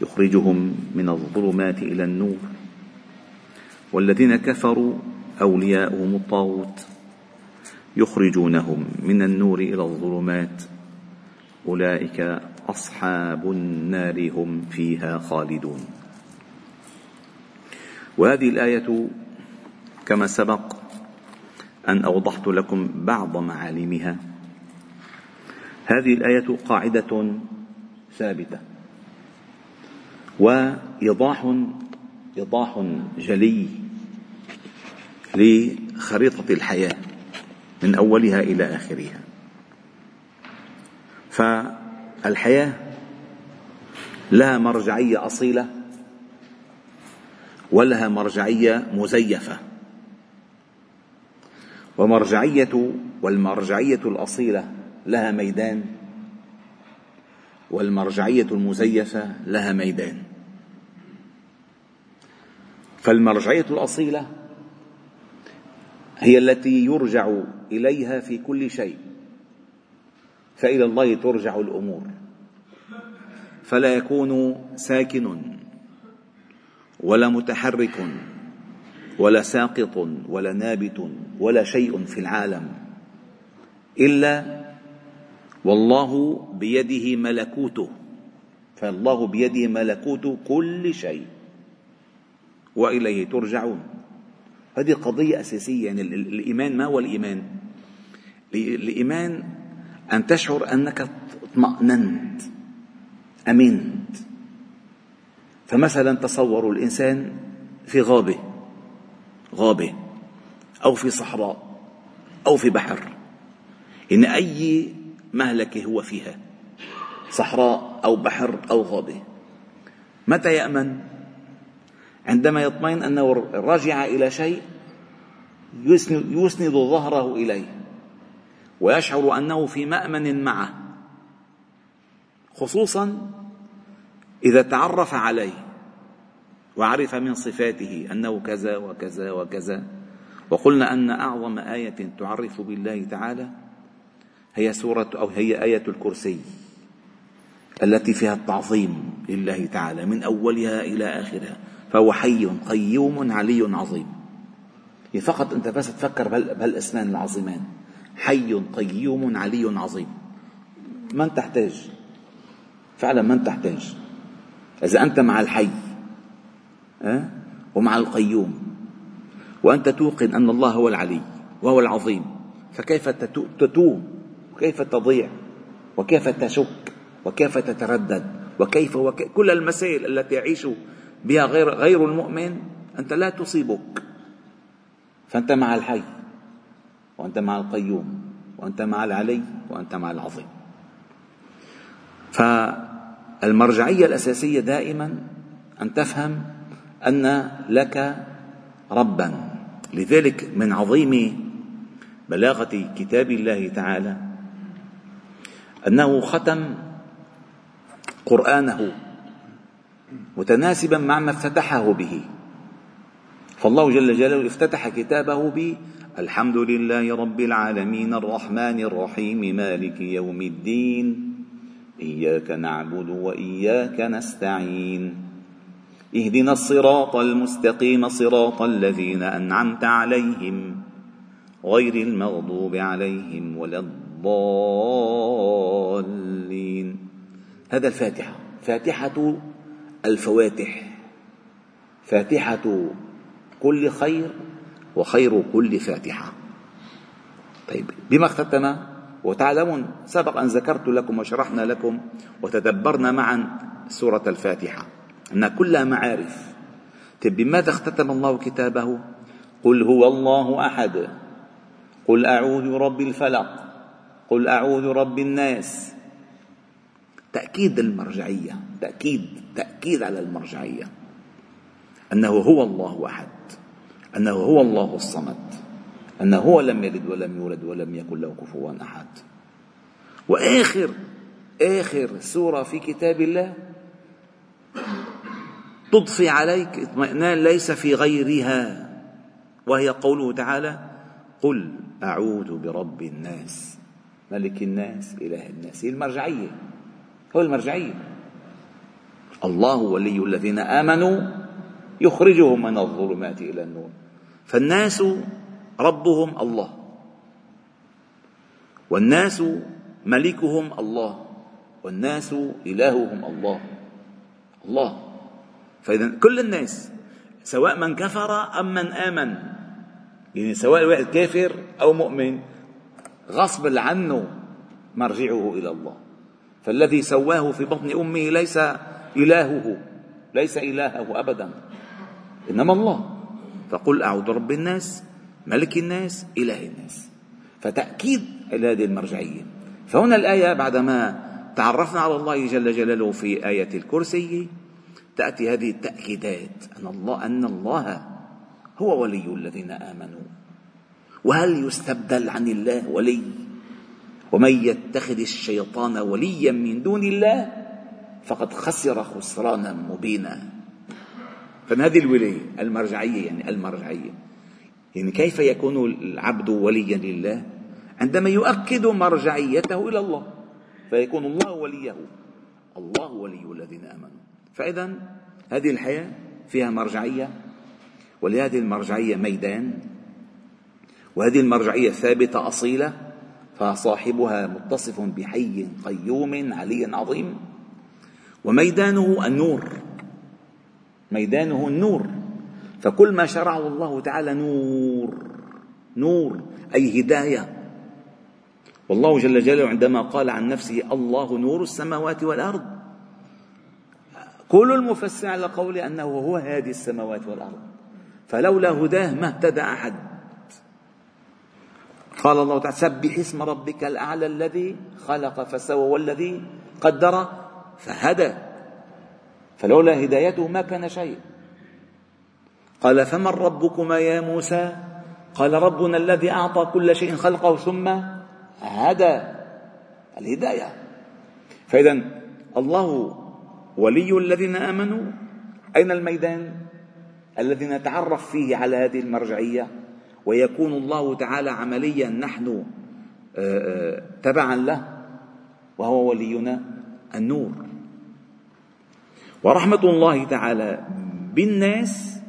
يخرجهم من الظلمات إلى النور. والذين كفروا أولياؤهم الطاغوت يخرجونهم من النور إلى الظلمات. أولئك أصحاب النار هم فيها خالدون. وهذه الآية كما سبق أن أوضحت لكم بعض معالمها. هذه الآية قاعدة ثابتة. وإيضاح إيضاح جلي لخريطة الحياة من أولها إلى آخرها. فالحياة لها مرجعية أصيلة ولها مرجعية مزيفة. ومرجعية والمرجعية الأصيلة لها ميدان والمرجعية المزيفة لها ميدان. فالمرجعية الأصيلة هي التي يرجع إليها في كل شيء فإلى الله ترجع الأمور. فلا يكون ساكن ولا متحرك ولا ساقط ولا نابت ولا شيء في العالم إلا والله بيده ملكوته فالله بيده ملكوت كل شيء. وإليه ترجعون. هذه قضية أساسية يعني الإيمان ما هو الإيمان؟ الإيمان أن تشعر أنك اطمأننت أمنت. فمثلا تصوروا الإنسان في غابة غابة أو في صحراء أو في بحر إن أي مهلكة هو فيها صحراء أو بحر أو غابة متى يأمن؟ عندما يطمئن أنه رجع إلى شيء يسند ظهره إليه ويشعر أنه في مأمن معه خصوصا إذا تعرف عليه وعرف من صفاته أنه كذا وكذا وكذا. وقلنا أن أعظم آية تعرف بالله تعالى هي سورة أو هي آية الكرسي التي فيها التعظيم لله تعالى من أولها إلى آخرها. فهو حي قيوم علي عظيم. فقط أنت بس تفكر بهالاسمان العظيمان. حي قيوم علي عظيم. من تحتاج. فعلا من تحتاج. إذا أنت مع الحي أه؟ ومع القيوم وأنت توقن أن الله هو العلي وهو العظيم فكيف تتوب كيف تضيع؟ وكيف تشك؟ وكيف تتردد؟ وكيف, وكيف كل المسائل التي يعيش بها غير غير المؤمن أنت لا تصيبك. فأنت مع الحي وأنت مع القيوم وأنت مع العلي وأنت مع العظيم. فالمرجعية الأساسية دائما أن تفهم أن لك ربا. لذلك من عظيم بلاغة كتاب الله تعالى أنه ختم قرآنه متناسبا مع ما افتتحه به. فالله جل جلاله افتتح كتابه ب الحمد لله رب العالمين الرحمن الرحيم مالك يوم الدين إياك نعبد وإياك نستعين. اهدنا الصراط المستقيم صراط الذين أنعمت عليهم غير المغضوب عليهم ولا الضالين. هذا الفاتحة. فاتحة الفواتح. فاتحة كل خير وخير كل فاتحة. طيب بما اختتم وتعلمون سبق أن ذكرت لكم وشرحنا لكم وتدبرنا معا سورة الفاتحة. أنها كلها معارف. طيب بماذا اختتم الله كتابه؟ قل هو الله أحد. قل أعوذ برب الفلق. قل أعوذ رب الناس. تأكيد المرجعية تأكيد تأكيد على المرجعية. أنه هو الله أحد أنه هو الله الصمد أنه هو لم يلد ولم يولد ولم يكن له كفوا أحد. وآخر آخر سورة في كتاب الله تضفي عليك اطمئنان ليس في غيرها وهي قوله تعالى قل أعوذ برب الناس ملك الناس إله الناس. هي المرجعية. هو المرجعية. الله ولي الذين آمنوا يخرجهم من الظلمات إلى النور. فالناس ربهم الله. والناس ملكهم الله. والناس إلههم الله. الله. فإذا كل الناس سواء من كفر أم من آمن يعني سواء الواحد كافر أو مؤمن غصب عنه مرجعه إلى الله. فالذي سواه في بطن أمه ليس إلهه ليس إلهه أبدا. إنما الله. فقل أعوذ برب الناس ملك الناس إله الناس. فتأكيد هذه المرجعية. فهنا الآية بعدما تعرفنا على الله جل جلاله في آية الكرسي تأتي هذه التأكيدات. أن الله أن الله هو ولي الذين آمنوا. وهل يستبدل عن الله ولي؟ ومن يتخذ الشيطان وليا من دون الله فقد خسر خسرانا مبينا. فمن هذه الولاية المرجعية يعني المرجعية يعني كيف يكون العبد وليا لله؟ عندما يؤكد مرجعيته إلى الله فيكون الله وليه. الله ولي الذين آمنوا. فإذا هذه الحياة فيها مرجعية ولهذه المرجعية ميدان وهذه المرجعية ثابتة أصيلة فصاحبها متصف بحي قيوم علي عظيم. وميدانه النور ميدانه النور. فكل ما شرعه الله تعالى نور نور أي هداية. والله جل جلاله عندما قال عن نفسه الله نور السماوات والأرض. كل المفسر على قول أنه هو هادي السماوات والأرض. فلولا هداه ما اهتدى أحد. قال الله تعالى سبح اسم ربك الأعلى الذي خلق فسوى والذي قدر فهدى. فلولا هدايته ما كان شيء. قال فمن ربكما يا موسى؟ قال ربنا الذي أعطى كل شيء خلقه ثم هدى. الهداية. فإذا الله ولي الذين آمنوا. أين الميدان الذي نتعرف فيه على هذه المرجعية؟ ويكون الله تعالى عمليا نحن آه، آه، تبعا له وهو ولينا النور. ورحمة الله تعالى بالناس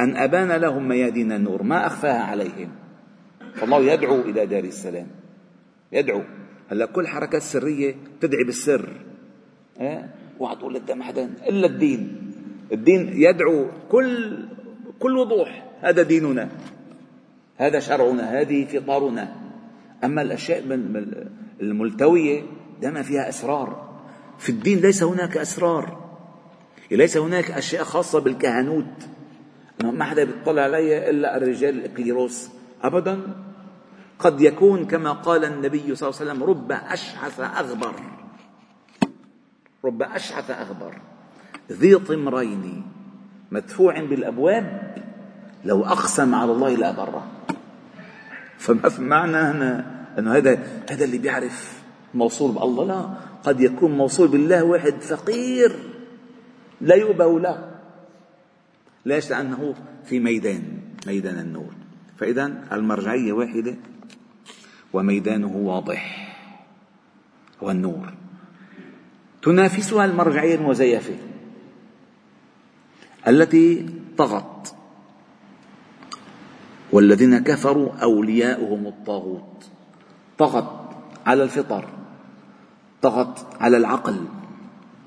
أن أبان لهم ميادين النور ما أخفاها عليهم. فالله يدعو إلى دار السلام يدعو. هلأ كل حركات سرية تدعي بالسر؟ اوعى تقول قدام حدا إلا الدين. الدين يدعو كل كل وضوح هذا ديننا. هذا شرعنا هذه فطارنا. أما الأشياء الملتوية دائما فيها أسرار. في الدين ليس هناك أسرار. ليس هناك أشياء خاصة بالكهنوت. ما حدا بيطلع علي إلا الرجال الكليروس ابدا. قد يكون كما قال النبي صلى الله عليه وسلم رب أشعث أغبر. رب أشعث أغبر. ذي طمرين. مدفوع بالأبواب. لو أقسم على الله لأبره. فما في معنى هنا أنه هذا هذا اللي بيعرف موصول بالله؟ لا. قد يكون موصول بالله واحد فقير لا يؤبه له. ليش لأنه في ميدان ميدان النور. فإذا المرجعية واحدة وميدانه واضح هو النور. تنافسها المرجعية المزيفة التي طغت. والذين كفروا أولياؤهم الطاغوت. طغت على الفطر طغت على العقل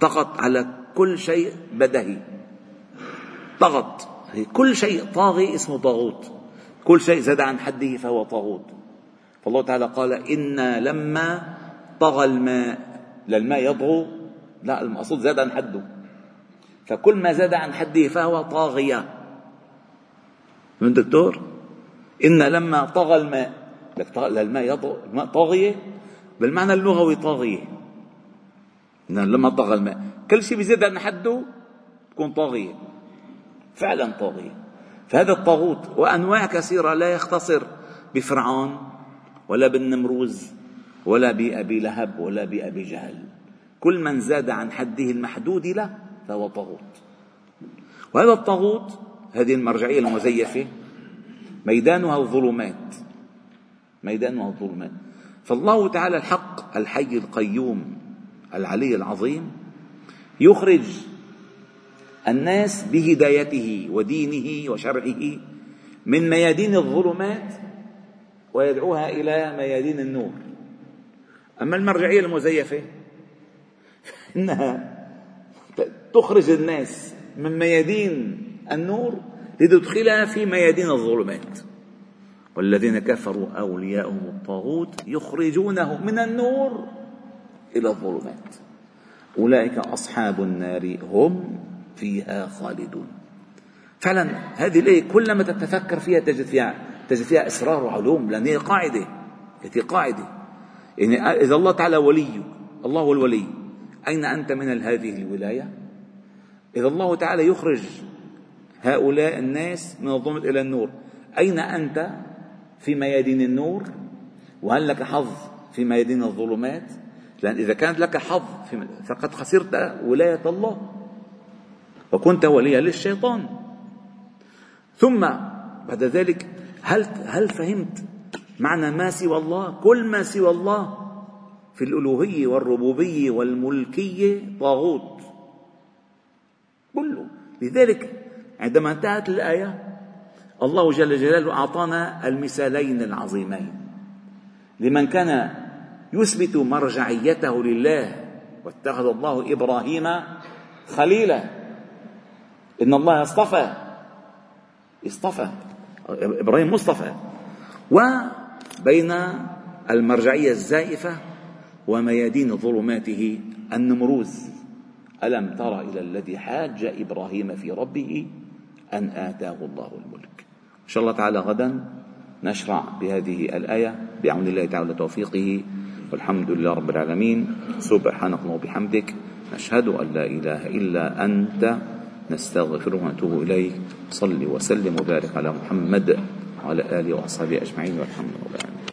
طغت على كل شيء بدهي. طغت كل شيء طاغي اسمه طاغوت. كل شيء زاد عن حده فهو طاغوت. فالله تعالى قال إنا لما طغى الماء للماء يطغو لا المقصود زاد عن حده. فكل ما زاد عن حده فهو طاغية. من دكتور إن لما طغى الماء لك يطغى الماء طاغية بالمعنى اللغوي طاغية. لما طغى الماء كل شيء بيزيد عن حده تكون طاغية. فعلا طاغية. فهذا الطاغوت وأنواع كثيرة لا يختصر بفرعون ولا بالنمروز ولا بأبي لهب ولا بأبي جهل. كل من زاد عن حده المحدود له فهو طاغوت. وهذا الطاغوت هذه المرجعية المزيفة ميدانها الظلمات ميدانها الظلمات فالله تعالى الحق الحي القيوم العلي العظيم يخرج الناس بهدايته ودينه وشرعه من ميادين الظلمات ويدعوها إلى ميادين النور. أما المرجعية المزيفة انها تخرج الناس من ميادين النور لتدخلها في ميادين الظلمات. والذين كفروا اولياءهم الطاغوت يخرجونه من النور إلى الظلمات. أولئك أصحاب النار هم فيها خالدون. فعلا هذه الآية كلما تتفكر فيها تجد فيها تجد فيها اسرار وعلوم لأن هي قاعدة هي قاعدة. يعني إذا الله تعالى ولي الله هو الولي. أين أنت من هذه الولاية؟ إذا الله تعالى يخرج هؤلاء الناس من الظلمة إلى النور. أين أنت في ميادين النور؟ وهل لك حظ في ميادين الظلمات؟ لأن إذا كانت لك حظ فقد خسرت ولاية الله. وكنت وليا للشيطان. ثم بعد ذلك هل هل فهمت معنى ما سوى الله؟ كل ما سوى الله في الألوهية والربوبية والملكية طاغوت. كله. لذلك عندما انتهت الآية الله جل جلاله أعطانا المثالين العظيمين. لمن كان يثبت مرجعيته لله واتخذ الله إبراهيم خليلا. إن الله اصطفى. اصطفى. إبراهيم مصطفى. وبين المرجعية الزائفة وميادين ظلماته النمروز. ألم تر إلى الذي حاج إبراهيم في ربه؟ أن آتاه الله الملك. إن شاء الله تعالى غدا نشرع بهذه الآية بعون الله تعالى توفيقه والحمد لله رب العالمين. سبحانك اللهم وبحمدك. نشهد أن لا إله إلا أنت. نستغفره ونتوب إليك. صل وسلم وبارك على محمد وعلى آله وأصحابه أجمعين. والحمد لله.